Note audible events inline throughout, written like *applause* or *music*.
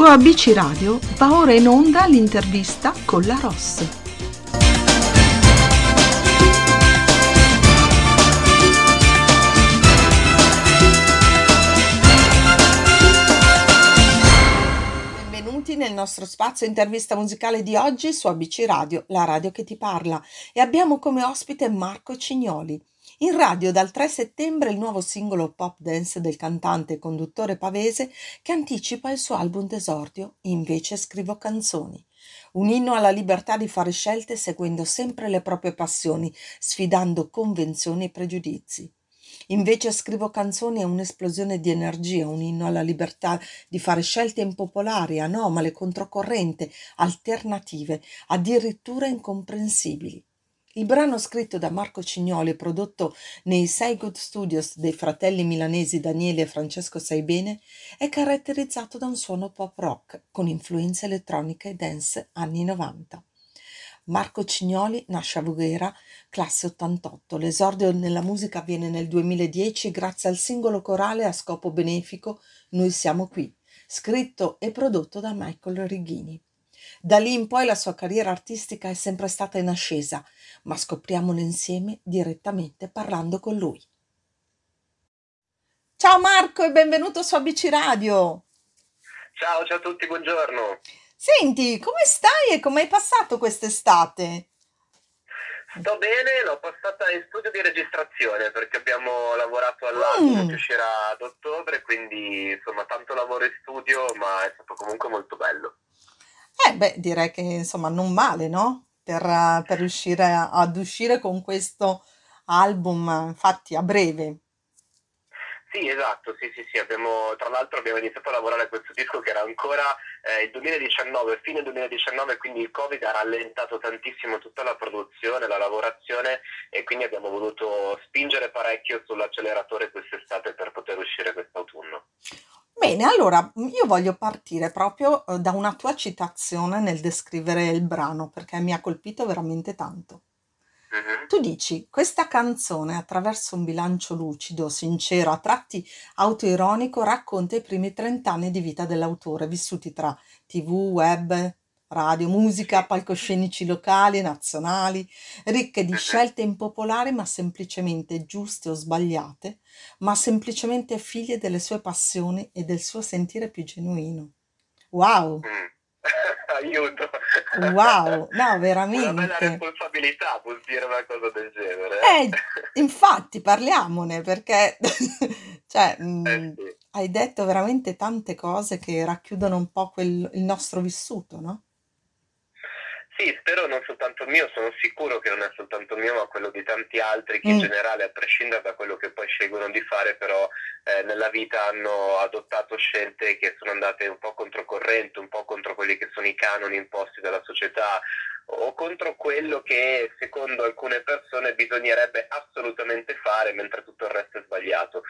Su ABC Radio va ora in onda l'intervista con la Ross. Benvenuti nel nostro spazio intervista musicale di oggi su ABC Radio, la radio che ti parla, e abbiamo come ospite Marco Cignoli. In radio dal 3 settembre il nuovo singolo pop dance del cantante e conduttore pavese che anticipa il suo album d'esordio Invece scrivo canzoni. Un inno alla libertà di fare scelte seguendo sempre le proprie passioni, sfidando convenzioni e pregiudizi. Invece scrivo canzoni è un'esplosione di energia, un inno alla libertà di fare scelte impopolari, anomale, controcorrente, alternative, addirittura incomprensibili. Il brano scritto da Marco Cignoli e prodotto nei Say Good Studios dei fratelli milanesi Daniele e Francesco Saibene è caratterizzato da un suono pop rock con influenze elettroniche e dance anni 90. Marco Cignoli nasce a Voghera, classe 88. L'esordio nella musica avviene nel 2010 grazie al singolo corale a scopo benefico Noi siamo qui, scritto e prodotto da Michael Righini. Da lì in poi la sua carriera artistica è sempre stata in ascesa, ma scopriamolo insieme direttamente parlando con lui. Ciao Marco e benvenuto su ABC Radio. Ciao, ciao a tutti, buongiorno. Senti, come stai e come hai passato quest'estate? Sto bene, l'ho passata in studio di registrazione perché abbiamo lavorato all'album mm. che uscirà ad ottobre, quindi insomma tanto lavoro in studio, ma è stato comunque molto bello. Eh beh, direi che insomma non male, no? Per, per riuscire a- ad uscire con questo album, infatti a breve. Sì, esatto, sì, sì, sì, abbiamo, tra l'altro abbiamo iniziato a lavorare a questo disco che era ancora eh, il 2019, fine 2019, quindi il Covid ha rallentato tantissimo tutta la produzione, la lavorazione e quindi abbiamo voluto spingere parecchio sull'acceleratore quest'estate per poter uscire quest'autunno. Bene, allora io voglio partire proprio eh, da una tua citazione nel descrivere il brano perché mi ha colpito veramente tanto. Mhm. Tu dici, questa canzone attraverso un bilancio lucido, sincero, a tratti autoironico, racconta i primi 30 anni di vita dell'autore, vissuti tra TV, web, radio, musica, palcoscenici locali e nazionali, ricche di scelte impopolari ma semplicemente giuste o sbagliate, ma semplicemente figlie delle sue passioni e del suo sentire più genuino. Wow, Mm. *laughs* Aiuto. wow, no, Una bella veramente. responsabilità vuol dire una cosa del genere. Eh, infatti, parliamone perché, *laughs* cioè, Eh mh, sì. hai detto veramente tante cose che racchiudono un po' quel, il nostro vissuto, no? Sì, spero non soltanto mio, sono sicuro che non è soltanto mio, ma quello di tanti altri che in Mm, generale, a prescindere da quello che poi scelgono di fare, però eh, nella vita hanno adottato scelte che sono andate un po' controcorrente, un po' contro quelli che sono i canoni imposti dalla società o contro quello che secondo alcune persone bisognerebbe assolutamente fare mentre tutto il resto è sbagliato.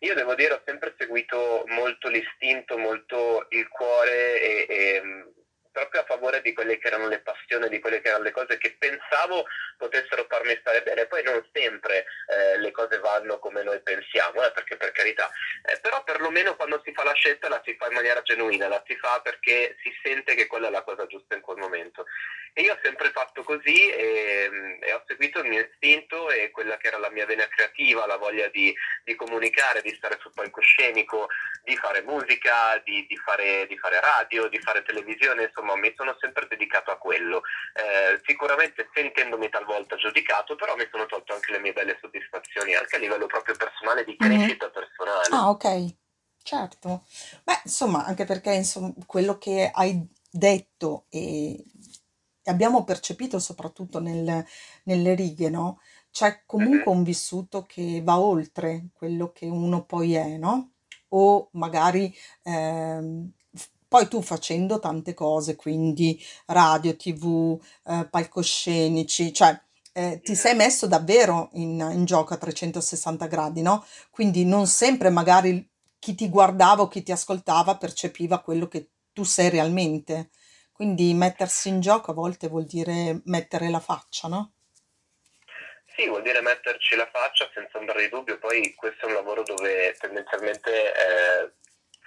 Io devo dire, ho sempre seguito molto l'istinto, molto il cuore e, e, proprio a favore di quelle che erano le passioni, di quelle che erano le cose che pensavo potessero farmi stare bene. Poi non sempre eh, le cose vanno come noi pensiamo, eh, perché per carità, eh, però perlomeno quando si fa la scelta la si fa in maniera genuina, la si fa perché si sente che quella è la cosa giusta in quel momento. E io ho sempre fatto così e, mh, e ho seguito il mio istinto e quella che era la mia vena creativa, la voglia di, di comunicare, di stare sul palcoscenico, di fare musica, di, di fare, di fare radio, di fare televisione, insomma mi sono sempre dedicato a quello. Eh, sicuramente sentendomi talvolta giudicato, però mi sono tolto anche le mie belle soddisfazioni, anche a livello proprio personale, di mhm. crescita personale. Ah, ok, certo. Beh, insomma, anche perché insomma, quello che hai detto e abbiamo percepito soprattutto nel- nelle righe, no? C'è comunque Mhm. un vissuto che va oltre quello che uno poi è, no? O magari ehm, poi tu facendo tante cose, quindi radio, TV, eh, palcoscenici, cioè eh, ti sei Mhm. messo davvero in, in gioco a 360 gradi, no? Quindi non sempre magari chi ti guardava o chi ti ascoltava percepiva quello che tu sei realmente. Quindi mettersi in gioco a volte vuol dire mettere la faccia, no? Sì, vuol dire metterci la faccia senza ombra di dubbio, poi questo è un lavoro dove tendenzialmente eh,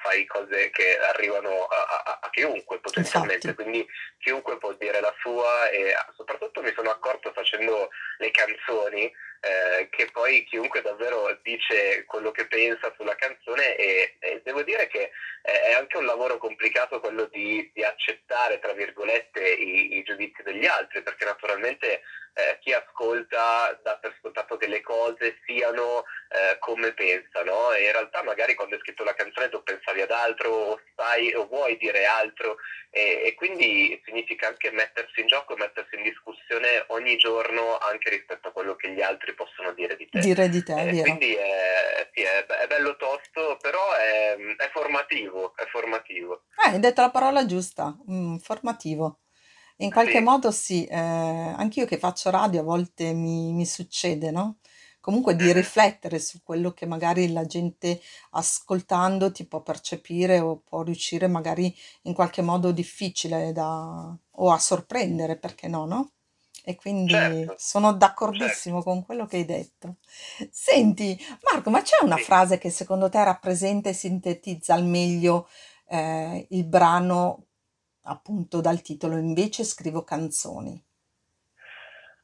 fai cose che arrivano a, a- a chiunque potenzialmente, Infatti. quindi chiunque può dire la sua e soprattutto mi sono accorto facendo le canzoni eh, che poi chiunque davvero dice quello che pensa sulla canzone e, e devo dire che è anche un lavoro complicato quello di, di accettare, tra virgolette, i, i, giudizi degli altri, perché naturalmente eh, chi ascolta dà per scontato che le cose siano eh, come pensano e in realtà magari quando hai scritto la canzone tu pensavi ad altro o sai o vuoi dire altro e, e quindi significa anche mettersi in gioco, mettersi in discussione ogni giorno anche rispetto a quello che gli altri possono dire di te. Dire di te, Eh, vero. quindi è, sì, è, è bello tosto, però è, è formativo, è formativo. Ah, hai detto la parola giusta, mm, formativo. In qualche Sì. modo sì, eh, anch'io che faccio radio a volte mi, mi succede, no? Comunque di Mhm. riflettere su quello che magari la gente ascoltando ti può percepire o può riuscire magari in qualche modo difficile da, o a sorprendere, perché no, no? E quindi Certo, sono certo, d'accordissimo con quello che hai detto. Senti, Marco, ma c'è una sì. frase che secondo te rappresenta e sintetizza al meglio eh, il brano appunto dal titolo Invece scrivo canzoni?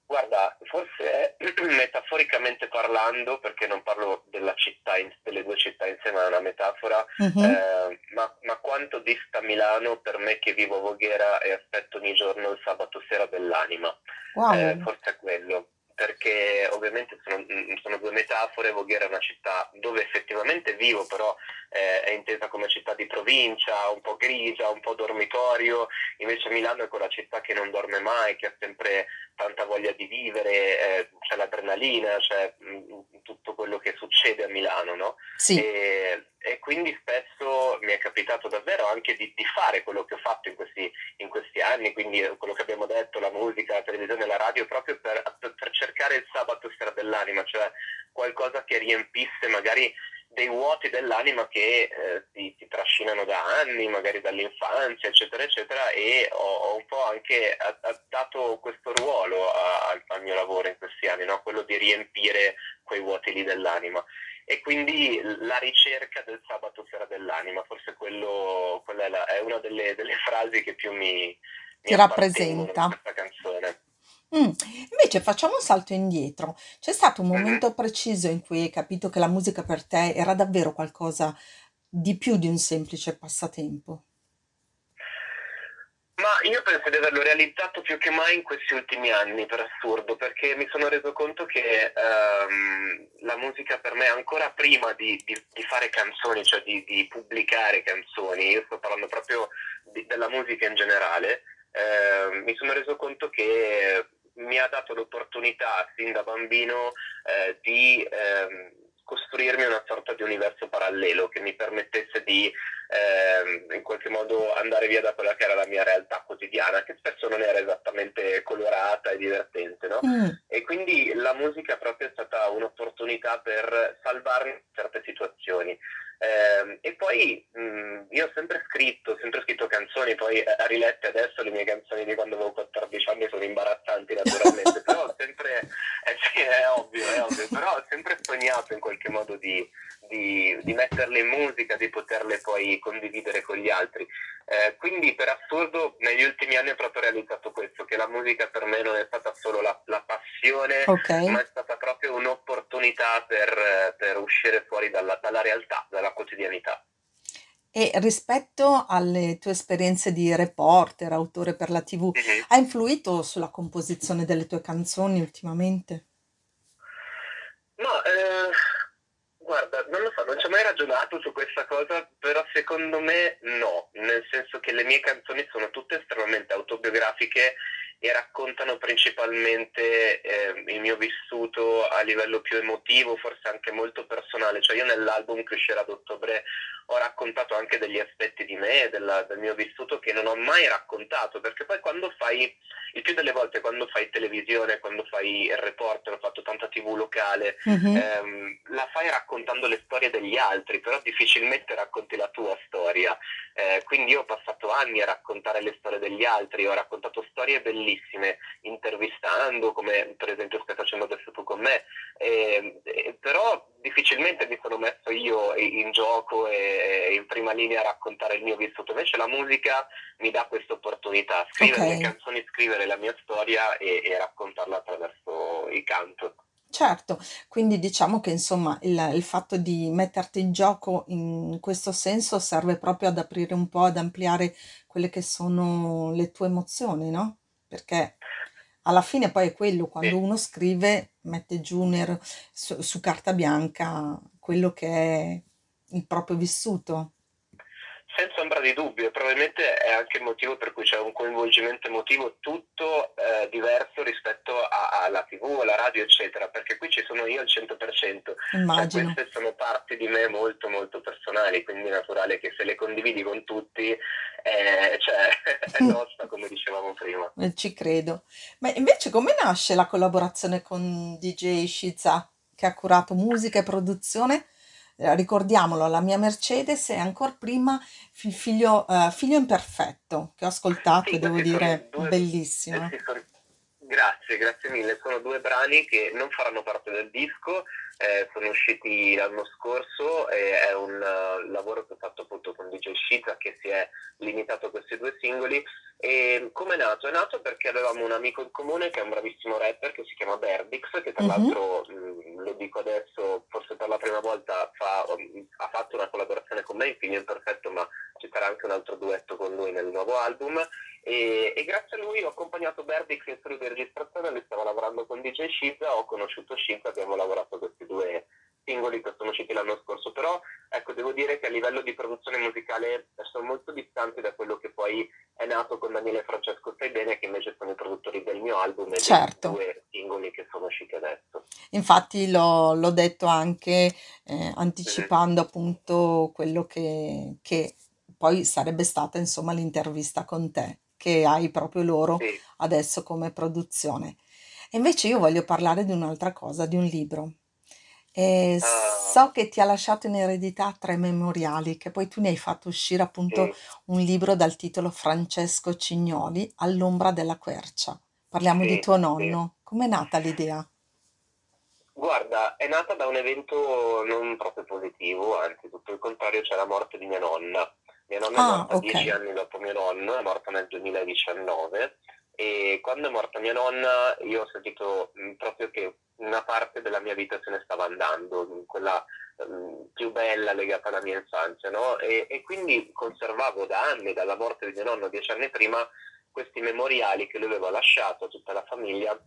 Guarda, forse *clears throat* metaforicamente parlando, perché non parlo della città, in- delle due città insieme, è una metafora, Mhm. eh, ma, ma quanto dista Milano per me che vivo a Voghera e aspetto ogni giorno il sabato sera dell'anima. Eh, Wow, forse è quello, perché ovviamente sono, mm, sono due metafore, Voghera è una città dove effettivamente vivo, però eh, è intesa come città di provincia, un po' grigia, un po' dormitorio, invece Milano è quella città che non dorme mai, che ha sempre tanta voglia di vivere, eh, c'è l'adrenalina, c'è mh, tutto quello che succede a Milano, no? sì, E, e quindi spesso mi è capitato davvero anche di, di fare quello che ho fatto in questi, in questi anni, quindi eh, quello che abbiamo detto, la musica, la televisione, la radio, proprio per, per- cercare il sabato sera dell'anima, cioè qualcosa che riempisse magari dei vuoti dell'anima che eh, ti, ti trascinano da anni, magari dall'infanzia, eccetera, eccetera, e ho, ho un po' anche ha- ha dato questo ruolo a- al mio lavoro in questi anni, no? quello di riempire quei vuoti lì dell'anima. E quindi la ricerca del sabato sera dell'anima, forse quello, quella è, la- è una delle, delle frasi che più mi, mi ti appartengono in rappresenta. questa canzone. Mm, Invece facciamo un salto indietro. C'è stato un Mhm. momento preciso in cui hai capito che la musica per te era davvero qualcosa di più di un semplice passatempo? Ma io penso di averlo realizzato più che mai in questi ultimi anni, per assurdo, perché mi sono reso conto che ehm, la musica per me, ancora prima di, di- di fare canzoni, cioè di, di pubblicare canzoni, io sto parlando proprio della musica in generale, ehm, mi sono reso conto che mi ha dato l'opportunità, sin da bambino, eh, di ehm, costruirmi una sorta di universo parallelo che mi permettesse di ehm, in qualche modo andare via da quella che era la mia realtà quotidiana, che spesso non era esattamente colorata e divertente, no? Mm, E quindi la musica proprio è stata un'opportunità per salvarmi certe situazioni. Ehm, e poi mh, io ho sempre scritto, ho sempre scritto canzoni, poi eh, rilette adesso le mie canzoni di quando avevo 14 anni sono imbarazzanti *laughs* naturalmente, però ho sempre, eh sì, è ovvio, però ho sempre sognato in qualche modo di, di, di metterle in musica, di poterle poi condividere con gli altri. Eh, quindi per assurdo negli ultimi anni ho proprio realizzato questo, che la musica per me non è stata solo la, la passione, ok. ma è stata proprio un'opportunità per, per uscire fuori dalla, dalla realtà, dalla quotidianità. E rispetto alle tue esperienze di reporter, autore per la TV, Mhm. ha influito sulla composizione delle tue canzoni ultimamente? No, eh, guarda, non lo so, non ci ho mai ragionato su questa cosa, però secondo me no, nel senso che le mie canzoni sono tutte estremamente autobiografiche e raccontano principalmente eh, il mio vissuto a livello più emotivo, forse anche molto personale. Cioè io nell'album che uscirà ad ottobre ho raccontato anche degli aspetti di me, della- del mio vissuto che non ho mai raccontato, perché poi quando fai, il più delle volte quando fai televisione, quando fai il reporter, ho fatto tanta tv locale, Mhm. ehm, la fai raccontando le storie degli altri, però difficilmente racconti la tua storia. Eh, quindi io ho passato anni a raccontare le storie degli altri, ho raccontato storie bellissime, intervistando, come per esempio stai facendo adesso tu con me, E- e- però difficilmente mi sono messo io in gioco e in prima linea a raccontare il mio vissuto, invece la musica mi dà questa opportunità, scrivere okay. le canzoni, scrivere la mia storia e, e raccontarla attraverso il canto. Certo, quindi diciamo che insomma il, il fatto di metterti in gioco in questo senso serve proprio ad aprire un po', ad ampliare quelle che sono le tue emozioni, no? Perché alla fine poi è quello, quando uno scrive, mette giù su, su carta bianca quello che è il proprio vissuto. Senza ombra di dubbio, probabilmente è anche il motivo per cui c'è un coinvolgimento emotivo tutto eh, diverso rispetto alla tv, alla radio, eccetera, perché qui ci sono io al 100%, cioè, Immagino. queste sono parti di me molto molto personali, quindi è naturale che se le condividi con tutti eh, cioè, *laughs* è nostra, come dicevamo prima. Eh, ci credo. Ma invece come nasce la collaborazione con DJ Shiza, che ha curato musica e produzione? Eh, ricordiamolo, la mia Mercedes è ancora prima figlio, uh, figlio imperfetto che ho ascoltato sì, devo dire due, bellissimo. Eh, sì, grazie, grazie mille. Sono due brani che non faranno parte del disco, eh, sono usciti l'anno scorso e è un uh, lavoro che ho fatto appunto con DJ Shita che si è limitato a questi due singoli e come è nato? È nato perché avevamo un amico in comune che è un bravissimo rapper che si chiama Berdix, che tra mm-hmm. l'altro mh, mm, lo dico adesso, prima volta fa, um, ha fatto una collaborazione con me in Figlio Imperfetto, ma ci sarà anche un altro duetto con lui nel nuovo album. E, e grazie a lui ho accompagnato Berdix in studio di registrazione, lui stava lavorando con DJ Shiza, ho conosciuto Shiza, abbiamo lavorato questi due singoli che sono usciti l'anno scorso, però ecco, devo dire che a livello di produzione musicale sono molto distanti da quello che poi è nato con Daniele Francesco Stai Bene, che invece sono i produttori del mio album e certo. dei due singoli che sono usciti adesso. Infatti l'ho, l'ho detto anche eh, anticipando sì. appunto quello che, che, poi sarebbe stata insomma l'intervista con te, che hai proprio loro sì. adesso come produzione. E invece io voglio parlare di un'altra cosa, di un libro. E ah. so che ti ha lasciato in eredità tre memoriali, che poi tu ne hai fatto uscire appunto sì. un libro dal titolo Francesco Cignoli, All'ombra della quercia. Parliamo sì, di tuo nonno. Sì. Com'è nata l'idea? Guarda, è nata da un evento non proprio positivo, anzi tutto il contrario, c'è la morte di mia nonna. Mia nonna ah, è morta okay. dieci anni dopo mio nonno, è morta nel 2019 e quando è morta mia nonna io ho sentito proprio che una parte della mia vita se ne stava andando, quella um, più bella legata alla mia infanzia, no? E, e, quindi conservavo da anni, dalla morte di mio nonno dieci anni prima, questi memoriali che lui aveva lasciato a tutta la famiglia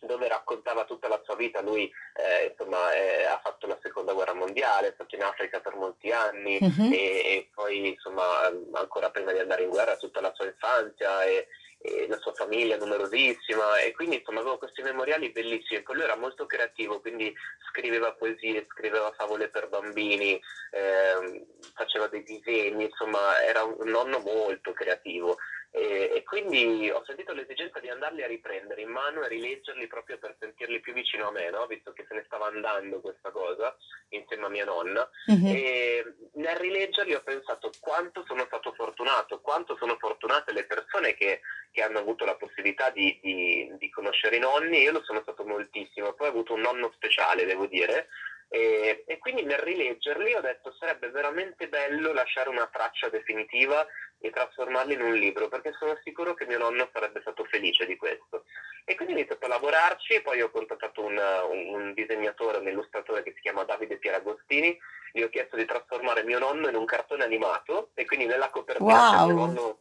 dove raccontava tutta la sua vita. Lui eh, insomma, eh, ha fatto la seconda guerra mondiale, è stato in Africa per molti anni mm-hmm. e, e, poi insomma, ancora prima di andare in guerra tutta la sua infanzia e, e la sua famiglia numerosissima e quindi insomma avevo questi memoriali bellissimi. Poi lui era molto creativo, quindi scriveva poesie, scriveva favole per bambini, eh, faceva dei disegni, insomma era un nonno molto creativo. E, e, quindi ho sentito l'esigenza di andarli a riprendere in mano e rileggerli proprio per sentirli più vicino a me, no? visto che se ne stava andando questa cosa insieme a mia nonna. Mm-hmm. E nel rileggerli ho pensato quanto sono stato fortunato, quanto sono fortunate le persone che, che hanno avuto la possibilità di, di, di conoscere i nonni. Io lo sono stato moltissimo, poi ho avuto un nonno speciale, devo dire, e, e, quindi nel rileggerli ho detto sarebbe veramente bello lasciare una traccia definitiva e trasformarli in un libro, perché sono sicuro che mio nonno sarebbe stato felice di questo. E quindi ho iniziato a lavorarci e poi ho contattato un, un, un disegnatore, un illustratore che si chiama Davide Pieragostini, gli ho chiesto di trasformare mio nonno in un cartone animato e quindi nella copertina wow. mio nonno,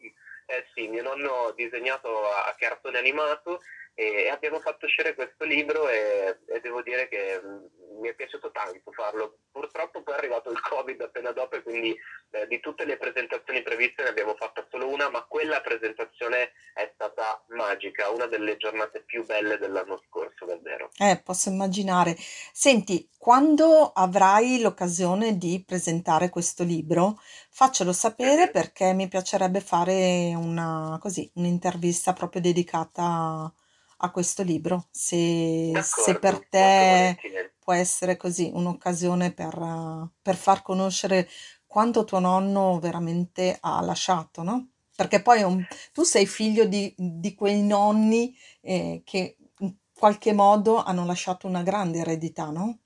eh sì, mio nonno disegnato a, a cartone animato e abbiamo fatto uscire questo libro e, e devo dire che mm, mi è piaciuto tanto farlo. Purtroppo poi è arrivato il Covid appena dopo e quindi eh, di tutte le presentazioni previste ne abbiamo fatta solo una, ma quella presentazione è stata magica, una delle giornate più belle dell'anno scorso, davvero. Eh, posso immaginare. Senti, quando avrai l'occasione di presentare questo libro, faccelo sapere mm-hmm. perché mi piacerebbe fare una, così, un'intervista proprio dedicata a a questo libro, se, se per te può essere così un'occasione per, per far conoscere quanto tuo nonno veramente ha lasciato, no? Perché poi un, tu sei figlio di, di quei nonni eh, che in qualche modo hanno lasciato una grande eredità, no?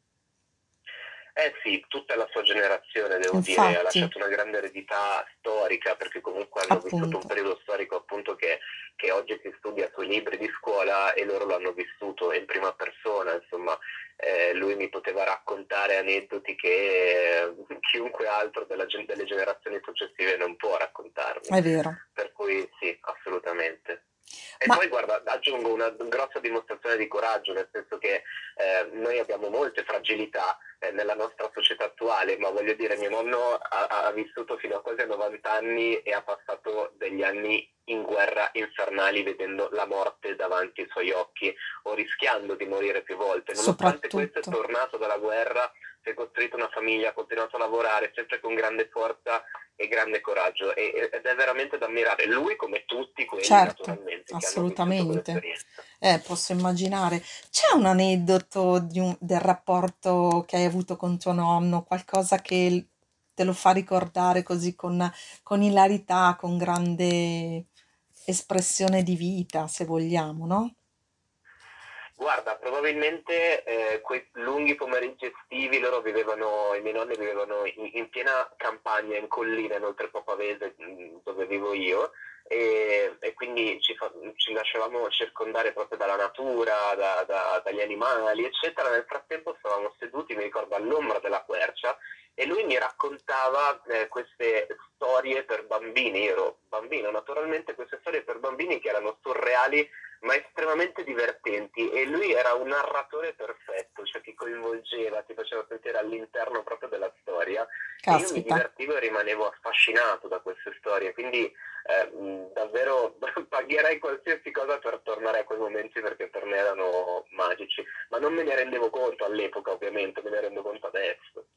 Eh sì, tutta la sua generazione, devo Infatti. dire, ha lasciato una grande eredità storica perché comunque hanno Appunto. vissuto un periodo storico appunto che, che oggi si studia sui libri di scuola e loro l'hanno vissuto in prima persona, insomma eh, lui mi poteva raccontare aneddoti che eh, chiunque altro della delle generazioni successive non può raccontarmi. È vero. Per cui sì, assolutamente. E Ma poi guarda, aggiungo una grossa dimostrazione di coraggio, nel senso che eh, noi abbiamo molte fragilità eh, nella nostra società attuale, ma voglio dire, mio nonno ha, ha, vissuto fino a quasi 90 anni e ha passato degli anni in guerra infernali vedendo la morte davanti ai suoi occhi o rischiando di morire più volte. Nonostante questo è tornato dalla guerra, si è costruito una famiglia, ha continuato a lavorare sempre con grande forza e grande coraggio. Ed è veramente da ammirare lui come tutti quelli certo, naturalmente assolutamente. eh, posso immaginare. C'è un aneddoto un, del rapporto che hai avuto con tuo nonno? Qualcosa che te lo fa ricordare così con, con ilarità con grande espressione di vita se vogliamo no? Guarda, probabilmente eh, quei lunghi pomeriggi estivi loro vivevano, i miei nonni vivevano in, in piena campagna, in collina, in Oltrepò Pavese, mm, dove vivo io, e, e quindi ci, fa, ci, lasciavamo circondare proprio dalla natura, da, da, dagli animali, eccetera. Nel frattempo stavamo seduti, mi ricordo, all'ombra della quercia e lui mi raccontava eh, queste storie per bambini. Io ero bambino, naturalmente queste storie per bambini che erano surreali ma estremamente divertenti e lui era un narratore perfetto, cioè ti coinvolgeva, ti faceva sentire all'interno proprio della storia Caspita. e io mi divertivo e rimanevo affascinato da queste storie, quindi eh, davvero *laughs* pagherei qualsiasi cosa per tornare a quei momenti perché per me erano magici, ma non me ne rendevo conto all'epoca ovviamente, me ne rendo conto adesso.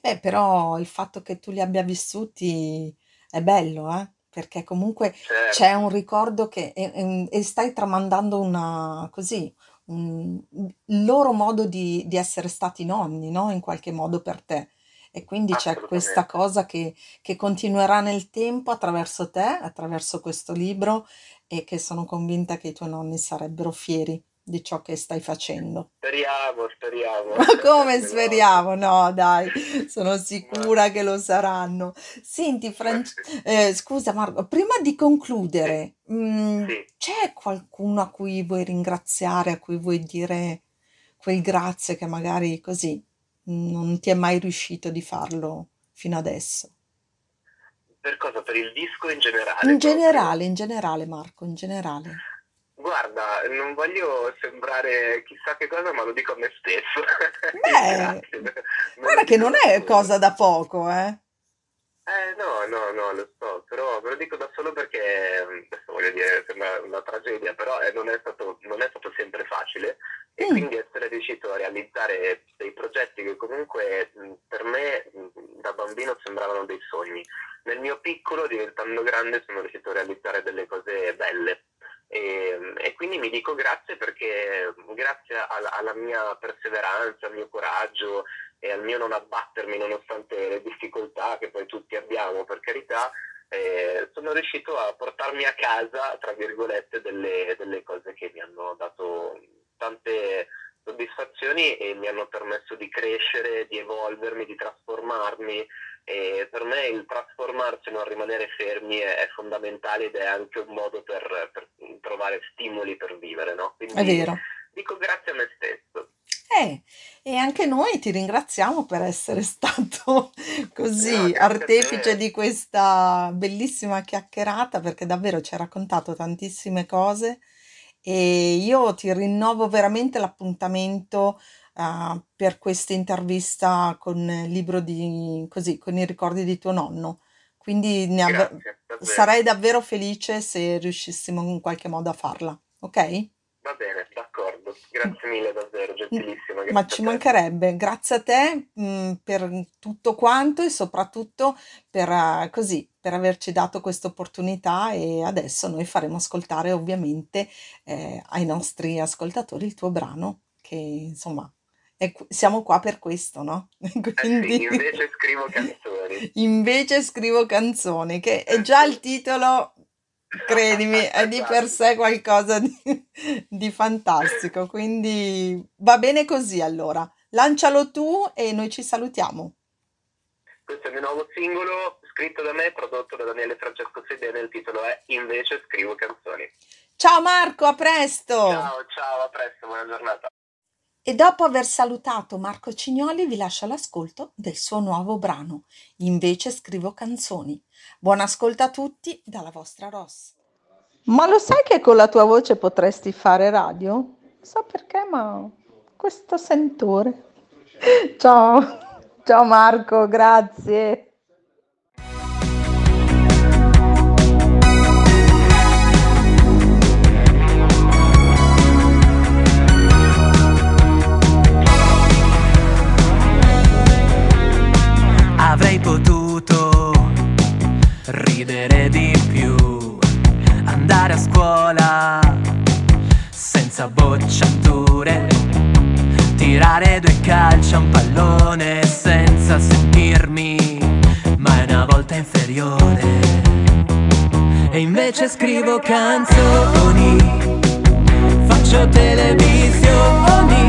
Eh, però il fatto che tu li abbia vissuti è bello, eh? Perché comunque certo. c'è un ricordo che e, stai tramandando una così un, il loro modo di, di, essere stati nonni, no? In qualche modo per te. E quindi c'è questa cosa che, che continuerà nel tempo attraverso te, attraverso questo libro, e che sono convinta che i tuoi nonni sarebbero fieri di ciò che stai facendo. Speriamo, speriamo. Ma come speriamo? No, dai, sono sicura che lo saranno. Senti, Fran... eh, scusa Marco, prima di concludere, mh, mm, sì. c'è qualcuno a cui vuoi ringraziare, a cui vuoi dire quel grazie che magari così non ti è mai riuscito di farlo fino adesso? Per cosa? Per il disco in generale? In generale, in generale Marco, in generale. Guarda, non voglio sembrare chissà che cosa, ma lo dico a me stesso. Beh, *laughs* guarda che non è cosa da poco, eh. Eh no, no, no, lo so, però ve lo dico da solo perché, adesso voglio dire, sembra una tragedia, però eh, non, è stato, non, è stato, sempre facile e mm. quindi essere riuscito a realizzare dei progetti che comunque per me da bambino sembravano dei sogni. Nel mio piccolo, diventando grande, sono riuscito a realizzare delle cose belle quindi mi dico grazie perché grazie alla, alla, mia perseveranza, al mio coraggio e al mio non abbattermi nonostante le difficoltà che poi tutti abbiamo, per carità, eh, sono riuscito a portarmi a casa, tra virgolette, delle, delle cose che mi hanno dato tante soddisfazioni e mi hanno permesso di crescere, di evolvermi, di trasformarmi e per me il trasformarsi e non rimanere fermi è, è, fondamentale ed è anche un modo per, per trovare stimoli per vivere, no? Quindi è vero. dico grazie a me stesso. Eh, e anche noi ti ringraziamo per essere *laughs* stato così no, artefice di questa bellissima chiacchierata perché davvero ci hai raccontato tantissime cose e io ti rinnovo veramente l'appuntamento uh, per questa intervista con il libro di così, con i ricordi di tuo nonno. Quindi Grazie, davvero. sarei davvero felice se riuscissimo in qualche modo a farla, ok? Va bene, d'accordo. Grazie mille davvero, gentilissima. Grazie Ma ci mancherebbe. Grazie a te mh, mm, per tutto quanto e soprattutto per, uh, così, per averci dato questa opportunità e adesso noi faremo ascoltare ovviamente eh, ai nostri ascoltatori il tuo brano che insomma e siamo qua per questo, no? Quindi... *laughs* Eh sì, invece scrivo canzoni. *laughs* invece scrivo canzoni, che è già il titolo, credimi, è di per *laughs* sé qualcosa di, di fantastico. Quindi va bene così allora. lancialo tu e noi ci salutiamo. Questo è il mio nuovo singolo, scritto da me, prodotto da Daniele Francesco Sedene, il titolo è Invece scrivo canzoni. Ciao Marco, a presto! Ciao, ciao, a presto, buona giornata. E dopo aver salutato Marco Cignoli vi lascio l'ascolto del suo nuovo brano, Invece scrivo canzoni. Buon ascolto a tutti dalla vostra Ross. Ma lo sai che con la tua voce potresti fare radio? Non so perché, ma questo sentore. *laughs* Ciao! Ciao Marco, grazie. E invece scrivo canzoni, faccio televisioni,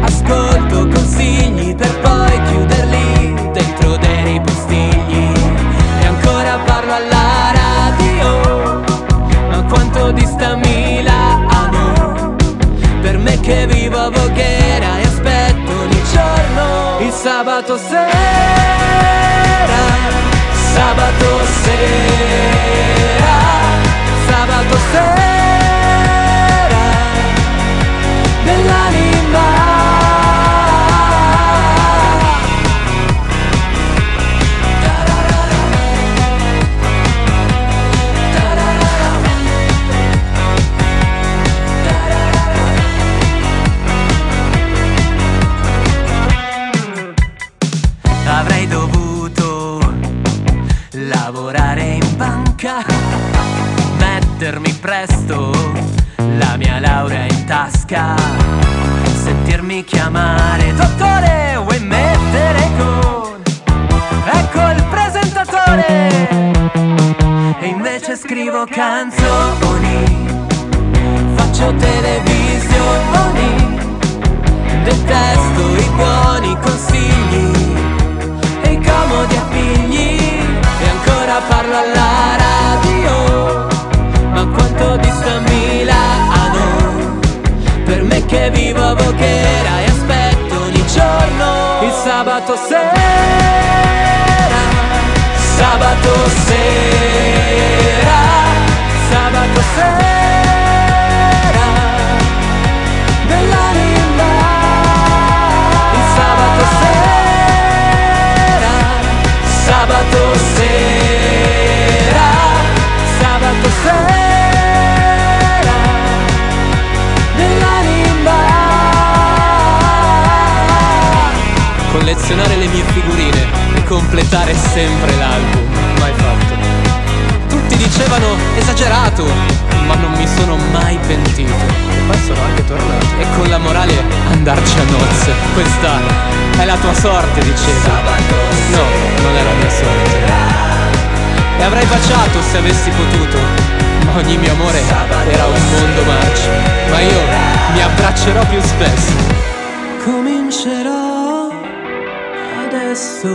ascolto consigli per poi chiuderli dentro dei postigli. E ancora parlo alla radio, ma quanto dista Milano, per me che vivo a Voghera e aspetto ogni giorno il sabato sera, sabato sera, sabato sentirmi chiamare dottore, vuoi mettere con? Ecco il presentatore! E invece scrivo canzoni, faccio televisioni, detesto i buoni consigli sabato sera sabato sera sabato sera completare sempre l'album mai fatto. Tutti dicevano esagerato ma non mi sono mai pentito. E poi sono anche tornato. E con la morale andarci a nozze. Questa è la tua sorte diceva. No non la mia sorte. E avrei baciato se avessi potuto ma ogni mio amore era un mondo marcio ma io mi abbraccerò più spesso. Comincerò adesso